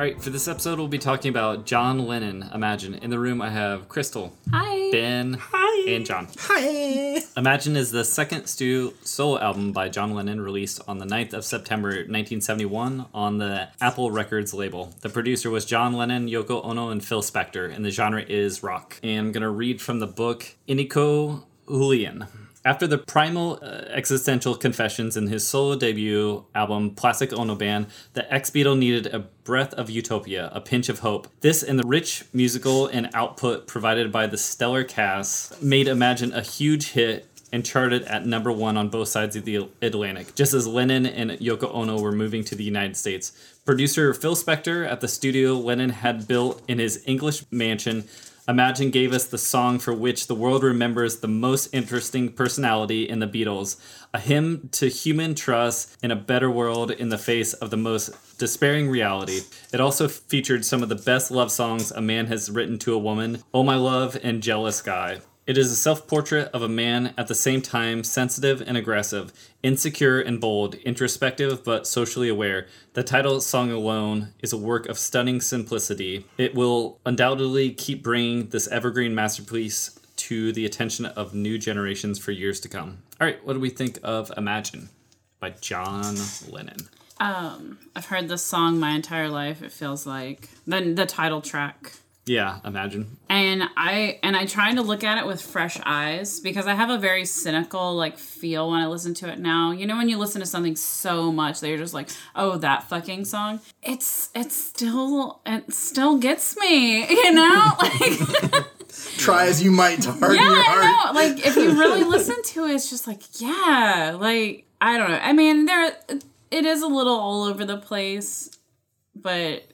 All right, for this episode, we'll be talking about John Lennon. Imagine. In the room, I have Crystal, Hi. Ben, Hi. and John. Hi. Imagine is the second studio solo album by John Lennon released on the 9th of September 1971 on the Apple Records label. The producer was John Lennon, Yoko Ono, and Phil Spector, and the genre is rock. And I'm going to read from the book Iniko Julian. After the primal uh, existential confessions in his solo debut album Plastic Ono Band, the ex Beatle needed a breath of utopia, a pinch of hope. This and the rich musical and output provided by the stellar cast made Imagine a huge hit and charted at number one on both sides of the Atlantic, just as Lennon and Yoko Ono were moving to the United States. Producer Phil Spector at the studio Lennon had built in his English mansion Imagine gave us the song for which the world remembers the most interesting personality in the Beatles, a hymn to human trust in a better world in the face of the most despairing reality. It also featured some of the best love songs a man has written to a woman, Oh My Love and Jealous Guy. It is a self portrait of a man at the same time sensitive and aggressive, insecure and bold, introspective but socially aware. The title song alone is a work of stunning simplicity. It will undoubtedly keep bringing this evergreen masterpiece to the attention of new generations for years to come. All right, what do we think of Imagine by John Lennon? Um, I've heard this song my entire life. It feels like then the title track, Yeah, Imagine. and I and I try to look at it with fresh eyes because I have a very cynical like feel when I listen to it now. You know, when you listen to something so much that you're just like, oh, that fucking song. It's it's still it still gets me. You know, like. Try as you might to harden yeah, your heart. I know. Like if you really listen to it, it's just like yeah, like I don't know. I mean, there it is a little all over the place, but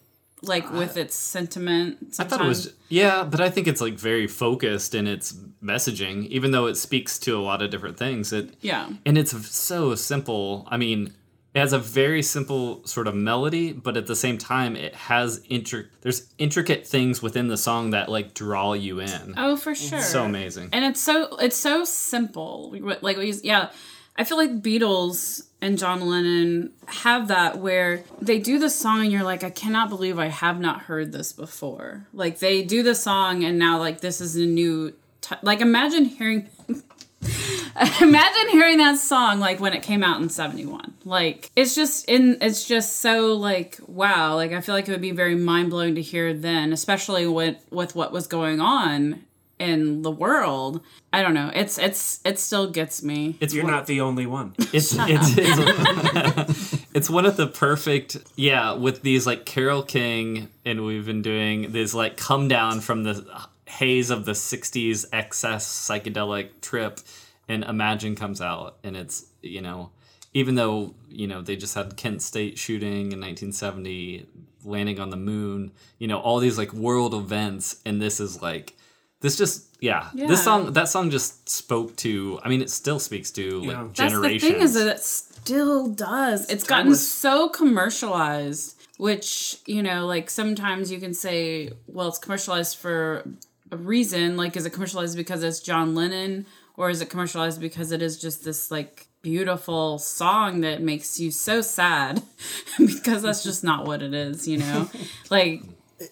like uh, with its sentiment. I thought it was yeah, but I think it's like very focused in its messaging, even though it speaks to a lot of different things. It yeah. and it's so simple. I mean, it has a very simple sort of melody, but at the same time, it has intri- there's intricate things within the song that like draw you in. Oh, for sure. So amazing. and it's so it's so simple. Like yeah, I feel like Beatles and John Lennon have that where they do the song and you're like, I cannot believe I have not heard this before. Like they do the song and now like this is a new t- like imagine hearing. Imagine hearing that song like when it came out in 71. Like it's just in it's just so like wow, like I feel like it would be very mind-blowing to hear then, especially with with what was going on in the world. I don't know. It's it's it still gets me. It's You're one- not the only one. It's it's it's, it's one of the perfect yeah with these like Carole King and we've been doing this like come down from the haze of the 60s excess psychedelic trip and Imagine comes out and it's you know even though you know they just had Kent State shooting in 1970 landing on the moon you know all these like world events and this is like this just yeah, Yeah. this song that song just spoke to i mean it still speaks to Yeah. like That's generations the thing is that it still does. It's gotten timeless. so commercialized, which, you know, like sometimes you can say, well, it's commercialized for a reason. Like, is it commercialized because it's John Lennon? Or is it commercialized because it is just this like beautiful song that makes you so sad? because that's just not what it is, you know? like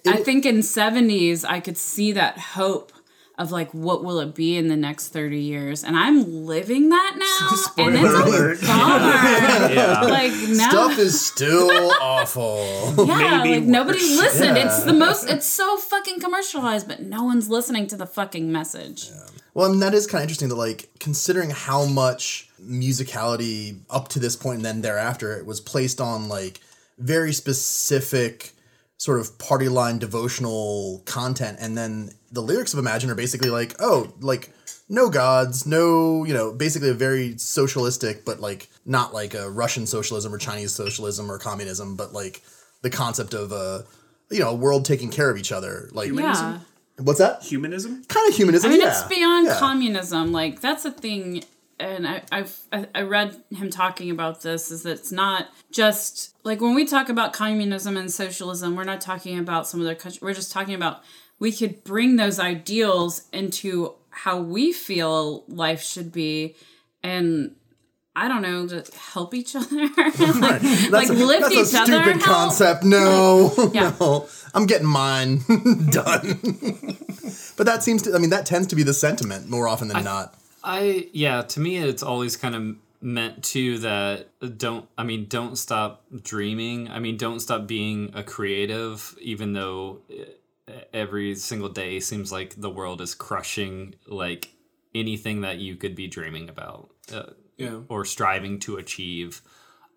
I think in 70s I could see that hope of like what will it be in the next 30 years and I'm living that now and it's alert. a bummer. Yeah. like now Stuff is still awful. yeah, maybe like nobody listened. Yeah. It's the most it's so fucking commercialized but no one's listening to the fucking message. Well, I mean, that is kind of interesting that, like, considering how much musicality up to this point and then thereafter it was placed on, like, very specific sort of party line devotional content. And then the lyrics of Imagine are basically like, oh, like, no gods, no, you know, basically a very socialistic, but like, not like a Russian socialism or Chinese socialism or communism, but like the concept of, a you know, a world taking care of each other. Like, Yeah. what's that? Humanism? Kind of humanism. I mean, yeah. it's beyond Yeah. communism. Like that's a thing, and I, I've I, I read him talking about this. Is that it's not just like when we talk about communism and socialism, we're not talking about some other country. We're just talking about we could bring those ideals into how we feel life should be, and I don't know to help each other, like, like lift That's each a other. stupid help. concept. No, Yeah. no, I'm getting mine done. but that seems to, I mean, that tends to be the sentiment more often than not. I yeah, to me it's always kind of meant to that don't I mean don't stop dreaming. I mean don't stop being a creative even though uh, every single day seems like the world is crushing like anything that you could be dreaming about uh, Yeah. or striving to achieve.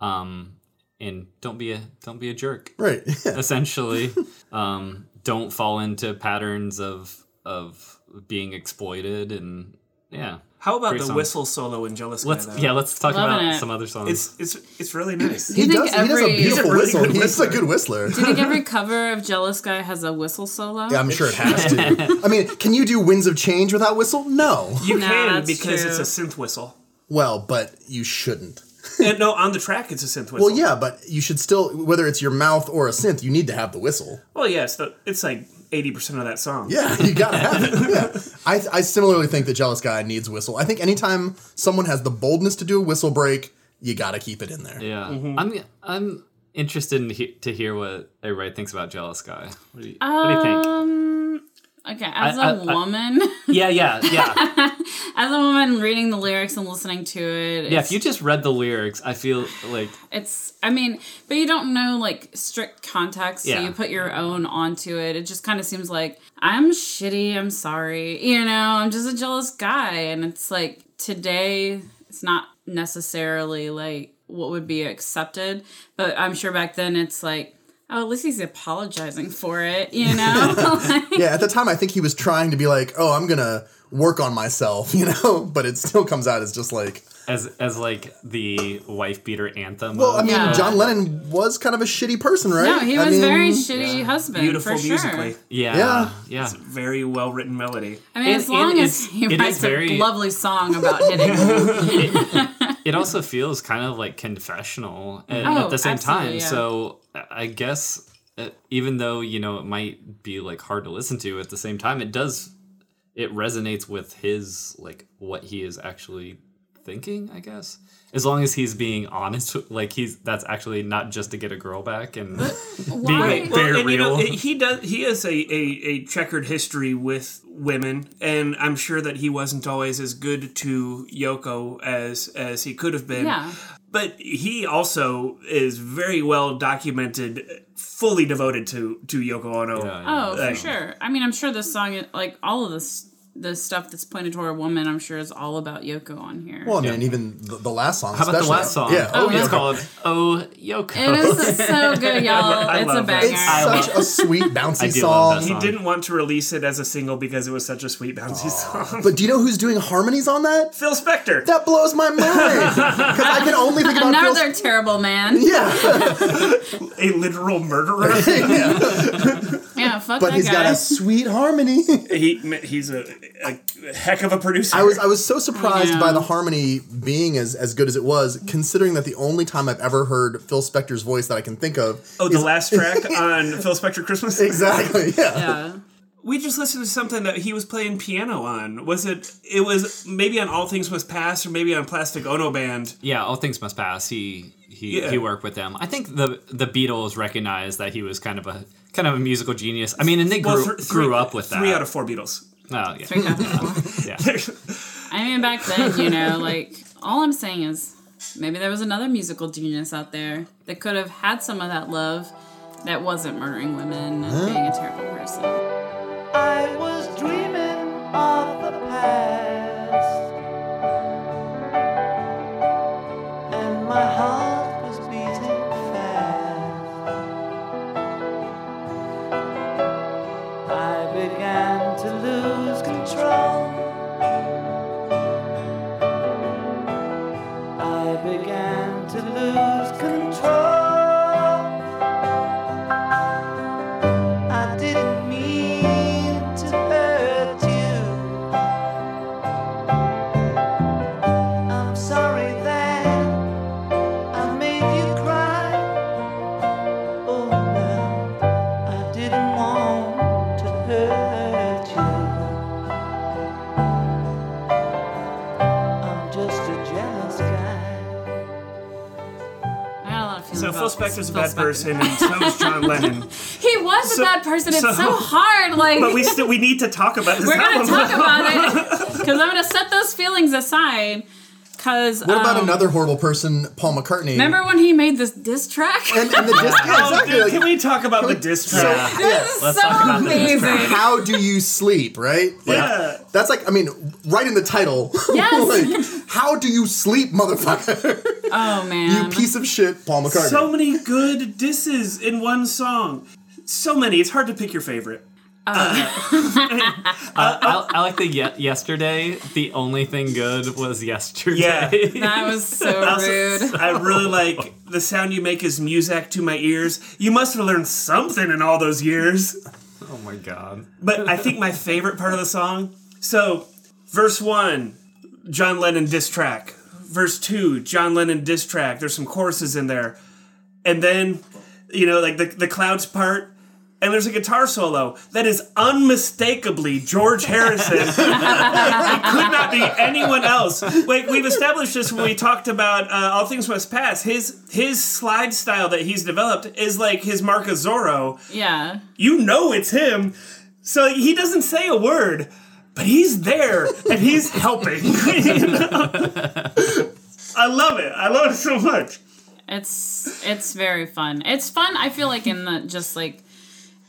Um and don't be a don't be a jerk Right. essentially. um, don't fall into patterns of of being exploited and yeah. How about Great the song. whistle solo in Jealous Guy, Let's though? yeah, let's talk Loving about it. some other songs. It's it's it's really nice. He you think does, he does a every- beautiful He's a really whistle. good He's a whistler. good whistler. Do you think every cover of Jealous Guy has a whistle solo? Yeah, I'm sure it has to. I mean, can you do Winds of Change without whistle? No. You Nah, can that's because true. it's a synth whistle. Well, but you shouldn't. And no, on the track it's a synth whistle. Well, yeah, but you should still, whether it's your mouth or a synth, you need to have the whistle. Well, yeah, it's, the, it's like eighty percent of that song. Yeah, you gotta have it. Yeah. I, I similarly think that Jealous Guy needs whistle. I think anytime someone has the boldness to do a whistle break, you gotta keep it in there. yeah. Mm-hmm. I'm I'm interested in he- to hear what everybody thinks about Jealous Guy. What do you, what do you think? Okay, as a I- I- woman, Yeah, yeah, yeah. as a woman reading the lyrics and listening to it, yeah, if you just read the lyrics, I feel like it's. I mean, but you don't know like strict context, so Yeah. you put your own onto it. It just kind of seems like I'm shitty. I'm sorry. You know, I'm just a jealous guy, and it's like today, it's not necessarily like what would be accepted, but I'm sure back then it's like. Oh, at least he's apologizing for it, you know? Like- Yeah, at the time, I think he was trying to be like, "Oh, I'm gonna work on myself," you know. But it still comes out as just like, as as like the wife beater anthem. well, I mean, Yeah. John Lennon was kind of a shitty person, right? No, he I was mean, very shitty husband. Beautiful for sure. musically. yeah, Yeah. yeah, Very well written melody. I mean, And- as long as it's- he it is writes very- a lovely song about hitting. it also feels kind of like confessional at, Oh, at the same time. yeah. So I guess uh, even though you know it might be like hard to listen to, at the same time it does it resonates with his like what he is actually thinking. I guess as long as he's being honest, like he's that's actually not just to get a girl back and being Why? like Well, very and, you know, real. he does. He has a, a, a checkered history with women, and I'm sure that he wasn't always as good to Yoko as as he could have been. Yeah. But he also is very well documented, fully devoted to to Yoko Ono. Yeah, Oh, for Like- sure. I mean, I'm sure this song, like all of this, the stuff that's pointed toward a woman, I'm sure is all about Yoko on here. Well, I mean, even the, the last song. How about the last song? Yeah. Oh, oh yeah. it's called Oh Yoko. it is so good, y'all. I it's a love it. banger. It's I love- such a sweet, bouncy I do song. love that He didn't want to release it as a single because it was such a sweet, bouncy song. But do you know who's doing harmonies on that? Phil Spector. That blows my mind because I can only think about Phil. Another terrible man. Yeah, a literal murderer. Yeah, fuck but that he's guy. got a sweet harmony. he he's a, a heck of a producer. I was I was so surprised Yeah. by the harmony being as as good as it was, considering that the only time I've ever heard Phil Spector's voice that I can think of. oh, the is- last track on Phil Spector Christmas. Exactly. Yeah. yeah. We just listened to something that he was playing piano on. Was it? It was maybe on All Things Must Pass, or maybe on Plastic Ono Band. yeah, all things must pass. He he, Yeah. he worked with them. I think the the Beatles recognized that he was kind of a kind of a musical genius. I mean, and they grew Well, th- grew three- up with that. Three out of four Beatles. oh yeah, Three out copies. yeah. I mean, back then, you know, like all I'm saying is maybe there was another musical genius out there that could have had some of that love that wasn't murdering women and being a terrible person. I was dreaming of lot of feelings So Phil Spector's a Phil bad Spector. person, and so is John Lennon. He was So- a bad person. It's so, so- hard. Like But we still we need to talk about this we're gonna talk about it because I'm gonna set those feelings aside. Because What about um, another horrible person, Paul McCartney? Remember when he made this diss track? And, and the disc, yeah, Oh, exactly. dude, like, can we talk about the diss track? Yeah. this is Let's so talk about the diss amazing. track. how do you sleep, right? Like, Yeah. That's like, I mean, right in the title. Yes. like, how do you sleep, motherfucker? Oh man. you piece of shit, Paul McCartney. So many good disses in one song. So many. It's hard to pick your favorite. Uh, uh, I, I like the ye- yesterday. The only thing good was yesterday. Yeah. that was so rude. I really like the sound you make is music to my ears. You must have learned something in all those years. oh my god. But I think my favorite part of the song. So, verse one, John Lennon diss track. Verse two, John Lennon diss track. There's some choruses in there, and then, you know, like the the clouds part. And there's a guitar solo that is unmistakably George Harrison. it could not be anyone else. Like we've established this when we talked about uh, All Things Must Pass. His his slide style that he's developed is like his Marco Zorro Yeah. you know it's him. So he doesn't say a word, but he's there and he's helping. You know? I love it. I love it so much. It's it's very fun. It's fun. I feel like in the just like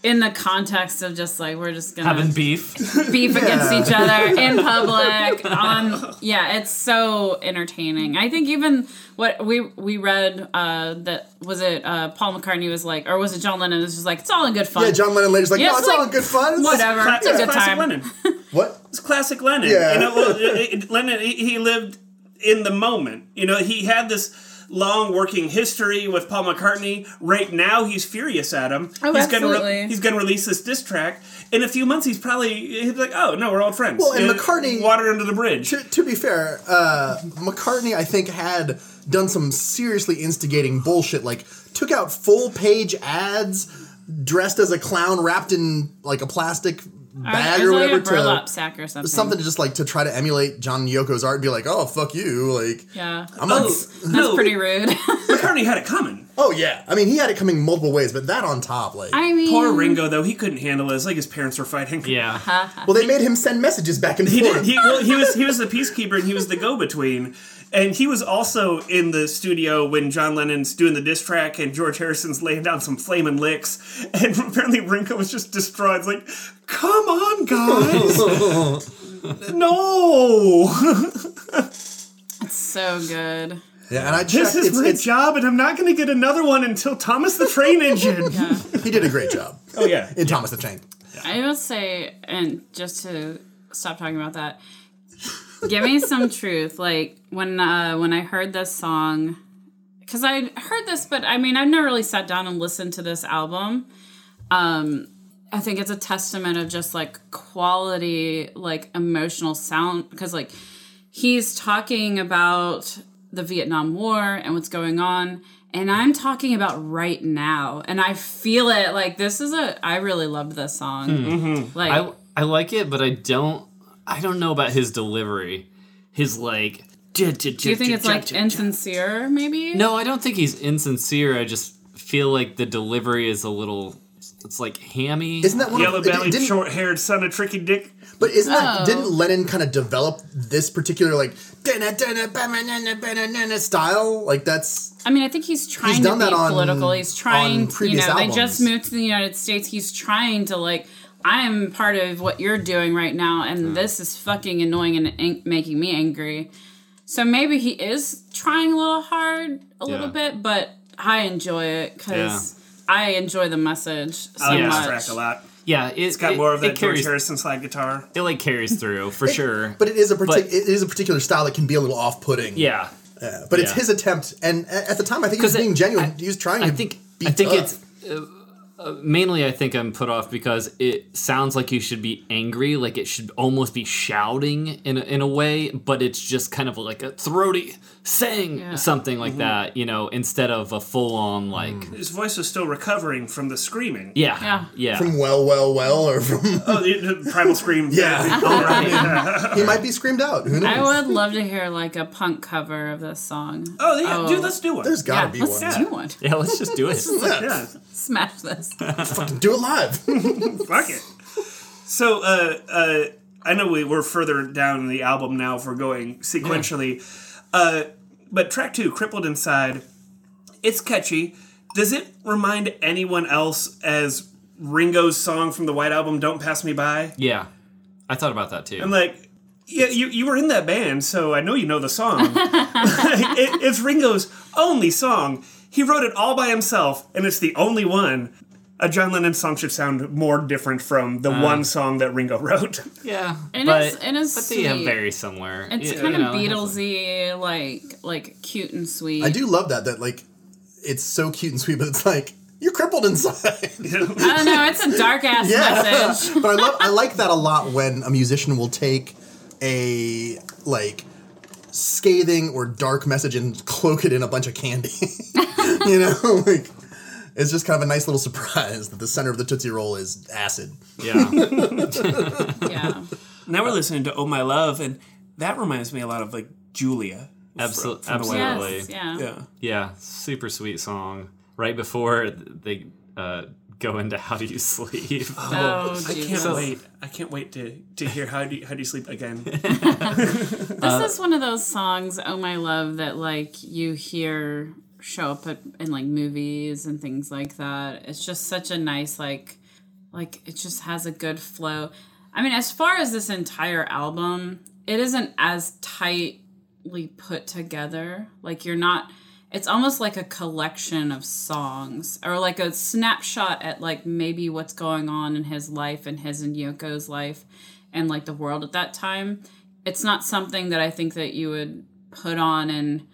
in the context of just like we're just gonna Having beef. beef against each other in public. On yeah, it's so entertaining. I think even what we we read uh, that was it uh, Paul McCartney was like, or was it John Lennon? Was just like it's all in good fun. yeah, John Lennon later's like, Yeah, no, it's it's all in good fun. It's- Whatever, Cla- it's a good classic time. Lennon. What? It's classic Lennon. Yeah. You know, well, it- it- Lennon he, he lived in the moment. You know, he had this long working history with Paul McCartney. Right now, he's furious at him. Oh, he's gonna absolutely. he's gonna release this diss track. In a few months, he's probably he's like, oh no, we're old friends. Well, and McCartney- water under the bridge. To, to be fair, uh, McCartney, I think, had done some seriously instigating bullshit, like took out full page ads dressed as a clown wrapped in like a plastic bag or was like whatever a burlap to sack or something. something to just like to try to emulate John Yoko's art and be like, oh fuck you, like Yeah, I'm not. Oh, that's no, pretty rude. McCartney had it coming. Oh yeah, I mean he had it coming multiple ways, but that on top, like, I mean, Poor Ringo, though, he couldn't handle it. It's like his parents were fighting. Yeah. well they made him send messages back and He forth. did. He, well, he was he was the peacekeeper and he was the go-between. And he was also in the studio when John Lennon's doing the diss track and George Harrison's laying down some flaming licks. And apparently Ringo was just distraught. It's like, come on, guys. no. It's so good. yeah, and I This checked. is It's, my it's, job and I'm not going to get another one until Thomas the Train Engine. he did a great job Oh, yeah. in Thomas the Tank. I will say, and just to stop talking about that, give me some truth. Like when uh, when I heard this song, because I heard this, but I mean, I've never really sat down and listened to this album. Um, I think it's a testament of just like quality, like emotional sound. Because like he's talking about the Vietnam War and what's going on. And I'm talking about right now, and I feel it. Like this is a. I really love this song. Hmm. Like I I like it, but I don't I don't know about his delivery. His like Do you think it's like insincere, maybe? No, I don't think he's insincere. I just feel like the delivery is a little. It's like hammy. Isn't that one Yellow of it bellied, short haired son of Tricky Dick. But isn't that Oh. didn't Lennon kind of develop this particular like style? Like that's I mean, I think he's trying He's to done be that on- political. He's trying, on to, you previous know, they albums. just moved to the United States. He's trying to like, I am part of what you're doing right now, and hmm. this is fucking annoying and ang- making me angry. So maybe he is trying a little hard, a little Yeah. bit, but I enjoy it because I enjoy the message so I like much. this track a lot. yeah, it, It's got it- more of it that George carries. Harrison slide guitar. It like carries through for sure. but it is a partic- But- it is a particular style that can be a little off putting. yeah, Yeah. But it's Yeah. his attempt, and at the time, I think he was 'Cause it- being genuine. I- he was trying. I to think be I think tough. it's uh, uh, mainly I think I'm put off because it sounds like you should be angry, like it should almost be shouting in a, in a way, but it's just kind of like a throaty saying Yeah. something Mm-hmm. like that, you know, instead of a full on like His voice was still recovering from the screaming. yeah Yeah. yeah from well, well, well, or from Oh, the, the primal scream. Yeah. Right. he might be screamed out. Who knows? I would love to hear like a punk cover of this song. Oh, yeah, Oh. dude, let's do one. There's got to yeah, be let's one. do one. yeah. Let's just do it. Yeah. Yeah, Smash this. Do it live. fuck it. So, uh, uh, I know we, we're further down the album now if we're going sequentially. Uh, but track two, Crippled Inside, it's catchy. Does it remind anyone else as Ringo's song from the White Album, Don't Pass Me By? Yeah, I thought about that too. I'm like, yeah, you, you were in that band, so I know you know the song. it, it's Ringo's only song. He wrote it all by himself, and it's the only one. A John Lennon song should sound more different from the mm. one song that Ringo wrote. yeah, And but, it's- and it's but they have sweet. very similar. It's you- kind of know, it Beatlesy, like like cute and sweet. I do love that. That like, it's so cute and sweet, but it's like you're crippled inside. I don't know. It's a dark ass yeah, message. but I love. I like that a lot when a musician will take a like scathing or dark message and cloak it in a bunch of candy. you know, like. It's just kind of a nice little surprise that the center of the Tootsie Roll is acid. Yeah, Yeah. Now we're listening to Oh My Love, and that reminds me a lot of like Julia. Absol- from the White absolutely. Yes. Yeah. Yeah. Yeah, super sweet song. Right before they uh, go into How Do You Sleep. Oh, oh, I can't wait. I can't wait to, to hear how do you, how do you sleep again. This uh, is one of those songs, "Oh My Love," that like you hear show up at, in like movies and things like that. It's just such a nice like, like it just has a good flow. I mean, as far as this entire album, it isn't as tightly put together. Like you're not. It's almost like a collection of songs, or like a snapshot at like maybe what's going on in his life and his and Yoko's life, and like the world at that time it's not something that I think that you would put on and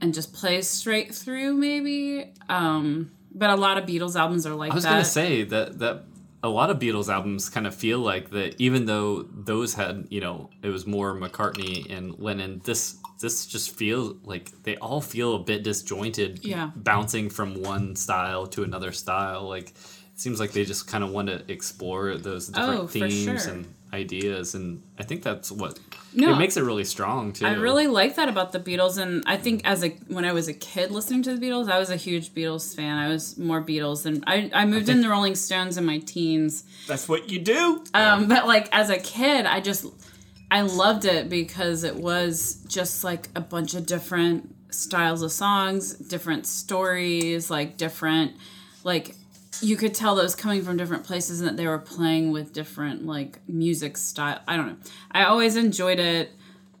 and just play straight through maybe. Um but a lot of Beatles albums are like I was that. gonna say that that a lot of Beatles albums kind of feel like that. Even though those had, you know, it was more McCartney and Lennon. This this just feels like they all feel a bit disjointed. Yeah. bouncing from one style to another style. Like it seems like they just kind of want to explore those different Oh, themes sure. and ideas, and I think that's what No, it makes it really strong too. I really like that about the Beatles, and I think as a when I was a kid listening to the Beatles, I was a huge Beatles fan. I was more Beatles than I. I moved in the Rolling Stones in my teens, That's what you do. um, but like as a kid, I just I loved it because it was just like a bunch of different styles of songs, different stories, like different like you could tell those coming from different places and that they were playing with different like music style. I don't know. I always enjoyed it,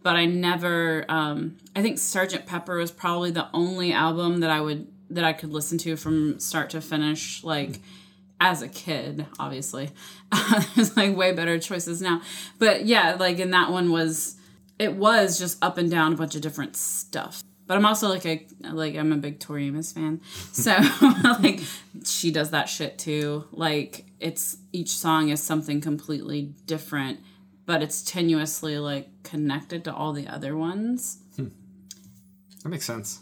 but I never um I think Sergeant Pepper was probably the only album that I would that I could listen to from start to finish like as a kid, obviously. There's like way better choices now. But yeah, like and that one was it was just up and down a bunch of different stuff. But I'm also like a like I'm a big Tori Amos fan. So like she does that shit too. Like it's each song is something completely different, but it's tenuously like connected to all the other ones. Hmm. that makes sense.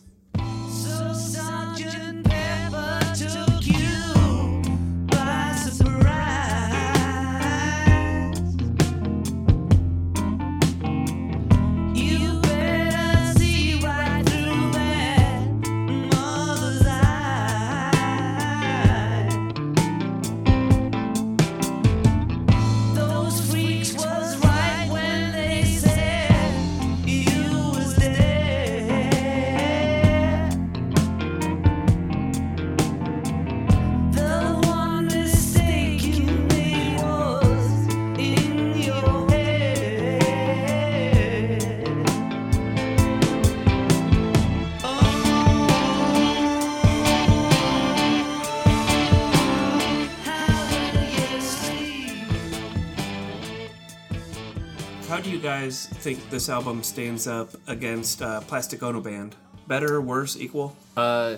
Guys think this album stands up against uh, Plastic Ono Band? Better, worse, equal? Uh,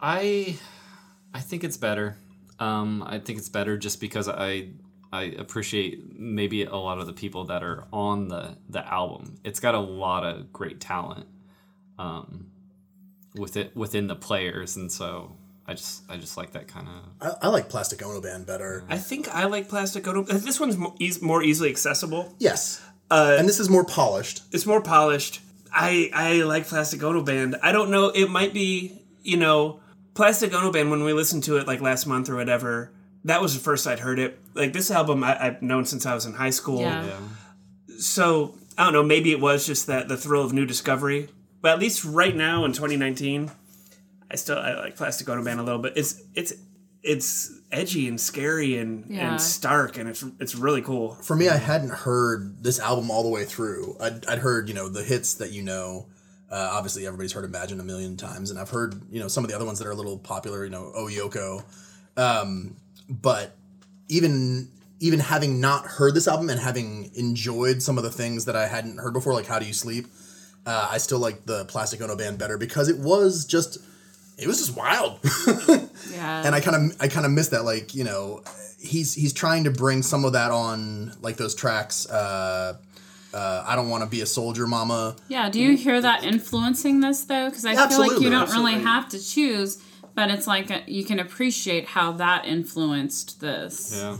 I I think it's better. Um, I think it's better just because I I appreciate maybe a lot of the people that are on the the album. It's got a lot of great talent, um, with it within the players, and so I just I just like that kind of. I, I like Plastic Ono Band better. I think I like Plastic Ono. This one's mo- eas- more easily accessible. Yes. Uh, and this is more polished. It's more polished. I I like Plastic Ono Band. I don't know. It might be you know Plastic Ono Band when we listened to it like last month or whatever. That was the first I'd heard it. Like this album, I, I've known since I was in high school. Yeah. So I don't know. Maybe it was just that the thrill of new discovery. But at least right now in 2019, I still I like Plastic Ono Band a little bit. It's it's it's edgy and scary and, Yeah. and stark and it's it's really cool. For me, I hadn't heard this album all the way through. I'd, I'd heard, you know, the hits that you know. Uh, obviously, everybody's heard Imagine a million times, and I've heard, you know, some of the other ones that are a little popular, you know, Oh Yoko. Um, but even even having not heard this album and having enjoyed some of the things that I hadn't heard before, like How Do You Sleep, uh, I still like the Plastic Ono Band better because it was just, it was just wild. Yeah. and I kind of I kind of miss that. Like you know, he's he's trying to bring some of that on like those tracks. Uh, uh, I don't want to be a soldier, mama. Yeah, do you hear that influencing this though? Because I feel like you don't absolutely. really have to choose, but it's like a, you can appreciate how that influenced this. Yeah.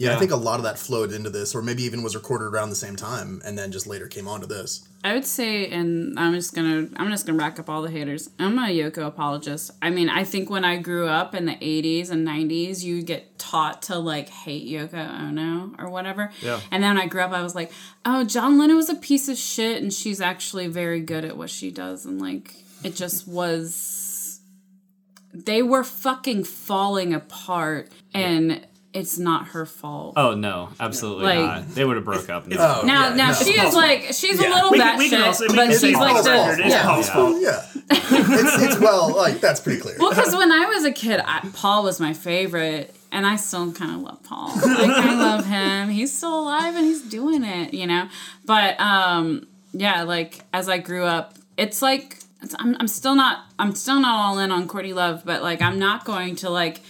Yeah, I think a lot of that flowed into this, or maybe even was recorded around the same time, and then just later came onto this. I would say, and I'm just gonna I'm just gonna rack up all the haters. I'm a Yoko apologist. I mean, I think when I grew up in the 80s and 90s, you get taught to like hate Yoko Ono or whatever. Yeah. And then when I grew up, I was like, oh, John Lennon was a piece of shit, and she's actually very good at what she does, and like it just was. They were fucking falling apart, and it's not her fault. Oh no, absolutely Like- not. They would have broke up. Oh, Now, yeah, now no. she is like she's a little we bit can, we can also we but she's like Paul's the record is yeah. Paul's fault. yeah, it's, it's well, like that's pretty clear. Well, because when I was a kid, I, Paul was my favorite, and I still kind of love Paul. Like I love him. He's still alive and he's doing it, you know. But um, yeah, like as I grew up, it's like it's, I'm, I'm still not I'm still not all in on Courtney Love, but like I'm not going to like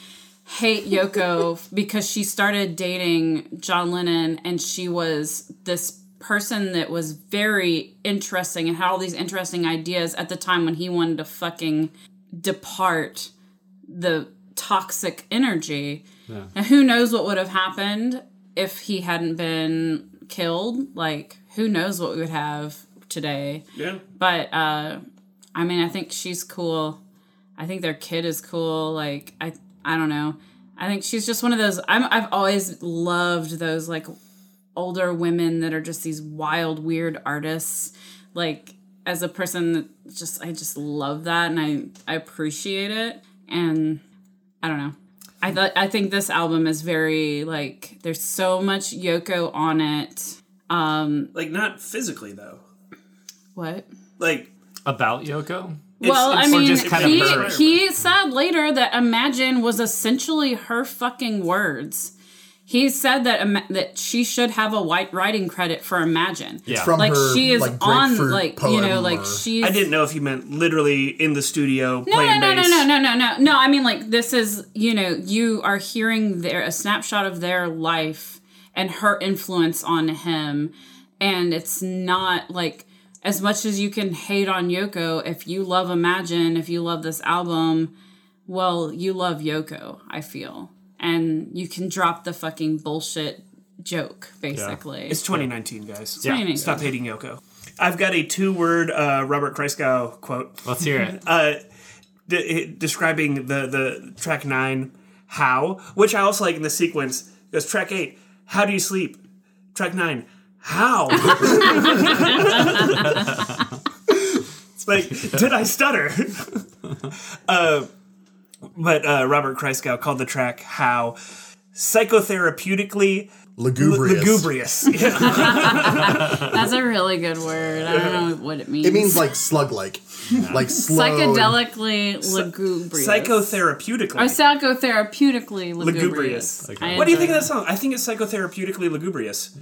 hate Yoko because she started dating John Lennon and she was this person that was very interesting and had all these interesting ideas at the time when he wanted to fucking depart the toxic energy. Now, who knows what would have happened if he hadn't been killed? Like, who knows what we would have today? Yeah. But uh, I mean, I think she's cool. I think their kid is cool. Like, I I don't know. I think she's just one of those. I'm I've always loved those like older women that are just these wild, weird artists. Like as a person that just I just love that and I I appreciate it. And I don't know. I thought I think this album is very like there's so much Yoko on it. Um, Like not physically though. what? Like About Yoko? Well, it's- I mean, just kind he her. he said later that "Imagine" was essentially her fucking words. He said that ima- that she should have a white writing credit for "Imagine." Yeah. From like her, she is like, on, grapefruit like you know, like or- she's. I didn't know if you meant literally in the studio No, playing no, no, bass. no, no, no, no, no. No, I mean like this is you know you are hearing their a snapshot of their life and her influence on him, and it's not like as much as you can hate on Yoko. If you love Imagine, if you love this album, well, you love Yoko. I feel, and you can drop the fucking bullshit joke basically. It's 2019, guys. Yeah. 2019. Stop hating Yoko. I've got a two-word uh, Robert Christgau quote Let's hear it. uh, de- describing the the track nine how, which I also like in the sequence. It goes track eight. How do you sleep? Track nine. How? it's like, did I stutter? uh, but uh, Robert Christgau called the track "How." Psychotherapeutically lugubrious. Lugubrious. Yeah. That's a really good word. I don't know what it means. It means like slug-like, like slow. and- psychedelically lugubrious. Psychotherapeutically. Or psychotherapeutically lugubrious. lugubrious. Okay. What do you think of enjoy that song? I think it's psychotherapeutically lugubrious.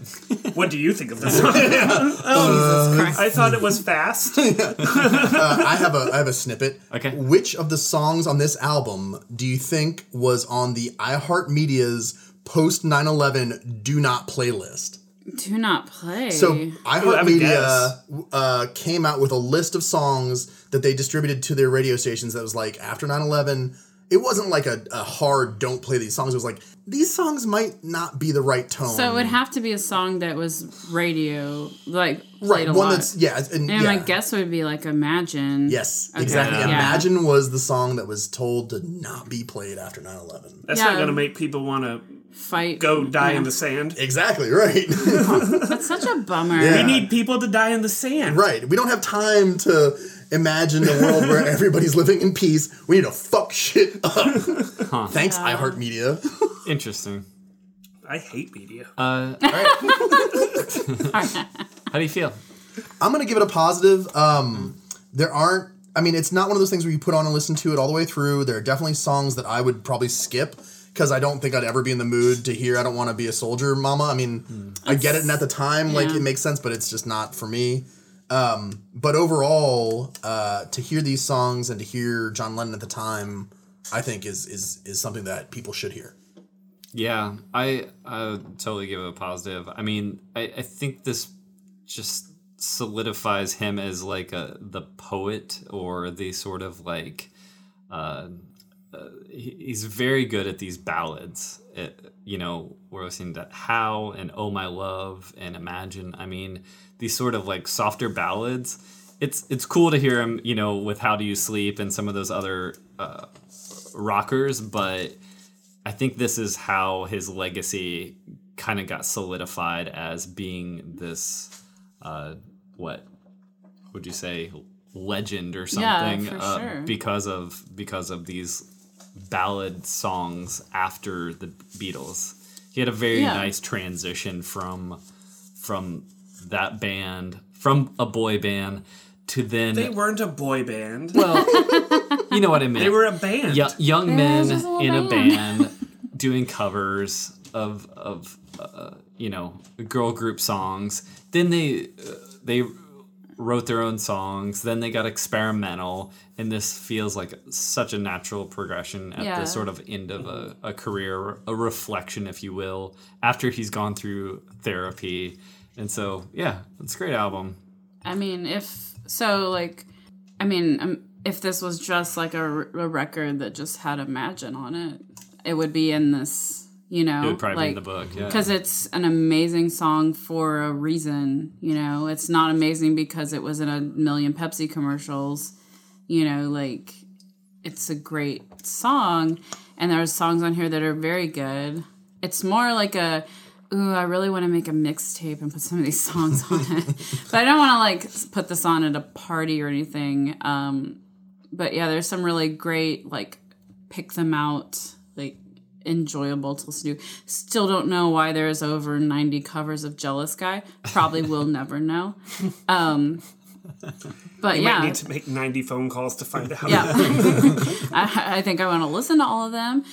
what do you think of this song? Oh, Jesus uh, Christ. I thought it was fast. Uh, I have a I have a snippet. Okay. Which of the songs on this album do you think was on the iHeartMedia's post 9/11 Do Not playlist? Do not play. So I would iHeartMedia uh, came out with a list of songs that they distributed to their radio stations that was like after 9/11. It wasn't like a, a hard don't play these songs. It was like these songs might not be the right tone. So it would have to be a song that was radio, like right a one lot. that's yeah and, and yeah. my guess would be like Imagine. Yes, Okay. exactly. Yeah. Imagine was the song that was told to not be played after 9/11. That's Yeah. not going to make people want to Fight. go die yeah. in the sand. Exactly right. That's such a bummer. Yeah. We need people to die in the sand. right. We don't have time to imagine a world where everybody's living in peace. We need to fuck shit up. Thanks, iHeartMedia. Interesting. I hate media. Uh, all right. How do you feel? I'm gonna give it a positive. Um, there aren't. I mean, it's not one of those things where you put on and listen to it all the way through. There are definitely songs that I would probably skip because I don't think I'd ever be in the mood to hear. I don't want to be a soldier, mama. I mean, I get it, and at the time, like it makes sense, but it's just not for me. Um, but overall, uh, to hear these songs and to hear John Lennon at the time, I think is is is something that people should hear. Yeah, I I totally give it a positive. I mean, I, I think this just solidifies him as like a the poet or the sort of like uh, uh he's very good at these ballads. It, you know, we're listening to How and Oh My Love and Imagine. I mean, these sort of like softer ballads. It's it's cool to hear him, you know, with How Do You Sleep and some of those other uh, rockers, but I think this is how his legacy kind of got solidified as being this, uh, what would you say, legend or Yeah, something, for uh, sure. because of because of these ballad songs after the Beatles. He had a very Yeah. nice transition from from that band, from a boy band to then They weren't a boy band. well, you know what I mean. they were a band. Yo- young Yeah, men a little in a band. band doing covers of of uh, you know girl group songs. Then they uh, they wrote their own songs. Then they got experimental, and this feels like such a natural progression at Yeah. the sort of end of a, a career, a reflection, if you will, after he's gone through therapy. And so, yeah, it's a great album. I mean, if so, like, I mean, um, if this was just like a record that just had Imagine on it, it would be in this. You know, It would probably like, be in the book, yeah. because it's an amazing song for a reason. You know, it's not amazing because it was in a million Pepsi commercials. You know, like it's a great song, and there's songs on here that are very good. It's more like a, ooh, I really want to make a mixtape and put some of these songs on it, but I don't want to like put this on at a party or anything. Um, but yeah, there's some really great like pick them out enjoyable to listen to. Still don't know why there's over 90 covers of Jealous Guy. Probably will never know. Um, but You yeah, might need to make 90 phone calls to find out. yeah. I, I think I want to listen to all of them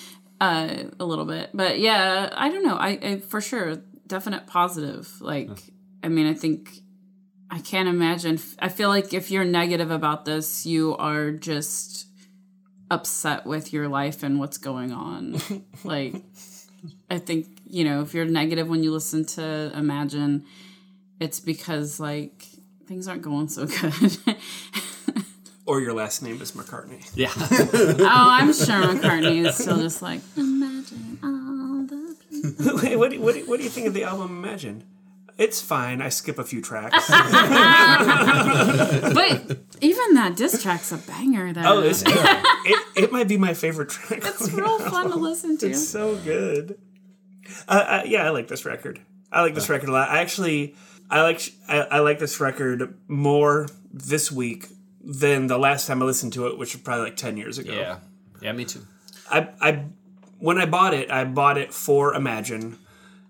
uh, a little bit. But yeah, I don't know. I, I for sure definite positive. Like, I mean, I think I can't imagine. I feel like if you're negative about this, you are just upset with your life and what's going on. like, I think you know if you're negative when you listen to Imagine, it's because like things aren't going so good. Or your last name is McCartney. Yeah. Oh, I'm sure McCartney is still just like imagine all the people. Wait, what, do, what, do, what do you think of the album Imagine? It's fine. I skip a few tracks. But even that diss track's a banger. Though. oh, it's, it, it might be my favorite track. it's real fun to listen to. It's so good. Uh, uh, yeah, I like this record. I like this record a lot. I actually, I like, I, I like this record more this week than the last time I listened to it, which was probably like ten years ago. yeah. Yeah, me too. I, I, when I bought it, I bought it for Imagine, And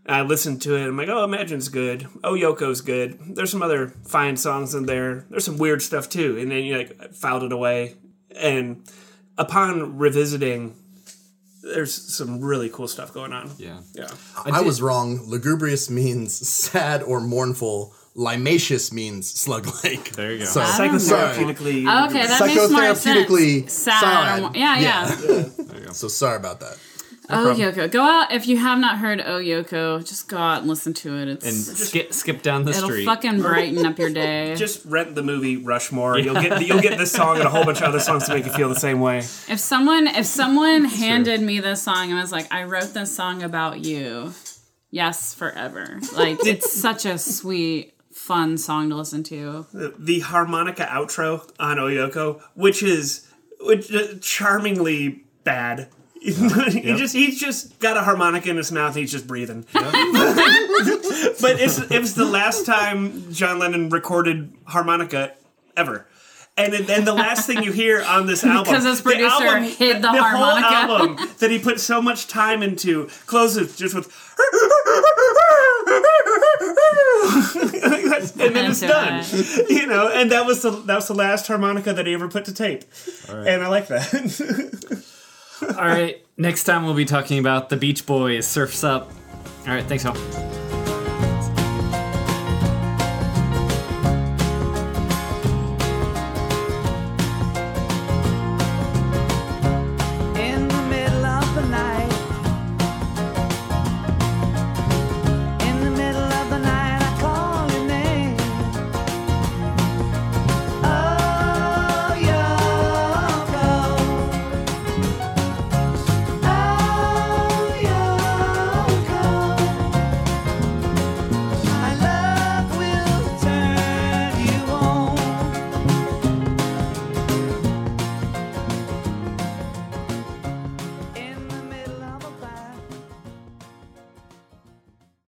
I listened to it. I'm like, oh, Imagine's good. Oh, Yoko's good. There's some other fine songs in there. There's some weird stuff too. And then you like filed it away. And upon revisiting, there's some really cool stuff going on. Yeah. Yeah. I, was wrong. Lugubrious means sad or mournful. Limacious means slug like. There you go. So, I don't. Psychotherapeutically. Okay, that makes more Psychotherapeutically sense. Sad. sad. or- Yeah, yeah. so sorry about that. Oh Yoko, go out if you have not heard Oh Yoko. Just go out and listen to it. It's And skip skip down the it'll street. fucking brighten up your day. Just rent the movie Rushmore. You'll get you'll get this song and a whole bunch of other songs to make you feel the same way. If someone if someone handed me this song and was like, "I wrote this song about you," yes, forever. Like it's such a sweet, fun song to listen to. the harmonica outro on Oyoko, which is which uh, charmingly bad. He just he's just got a harmonica in his mouth. He's just breathing. but it's it was the last time John Lennon recorded harmonica ever. And then the last thing you hear on this album, Because his the producer hid the harmonica. whole album that he put so much time into, closes just with, and then it's done it. you know, and that was the that was the last harmonica that he ever put to tape, and I like that. All right. Next time we'll be talking about the Beach Boys. Surfs up. All right. Thanks, all.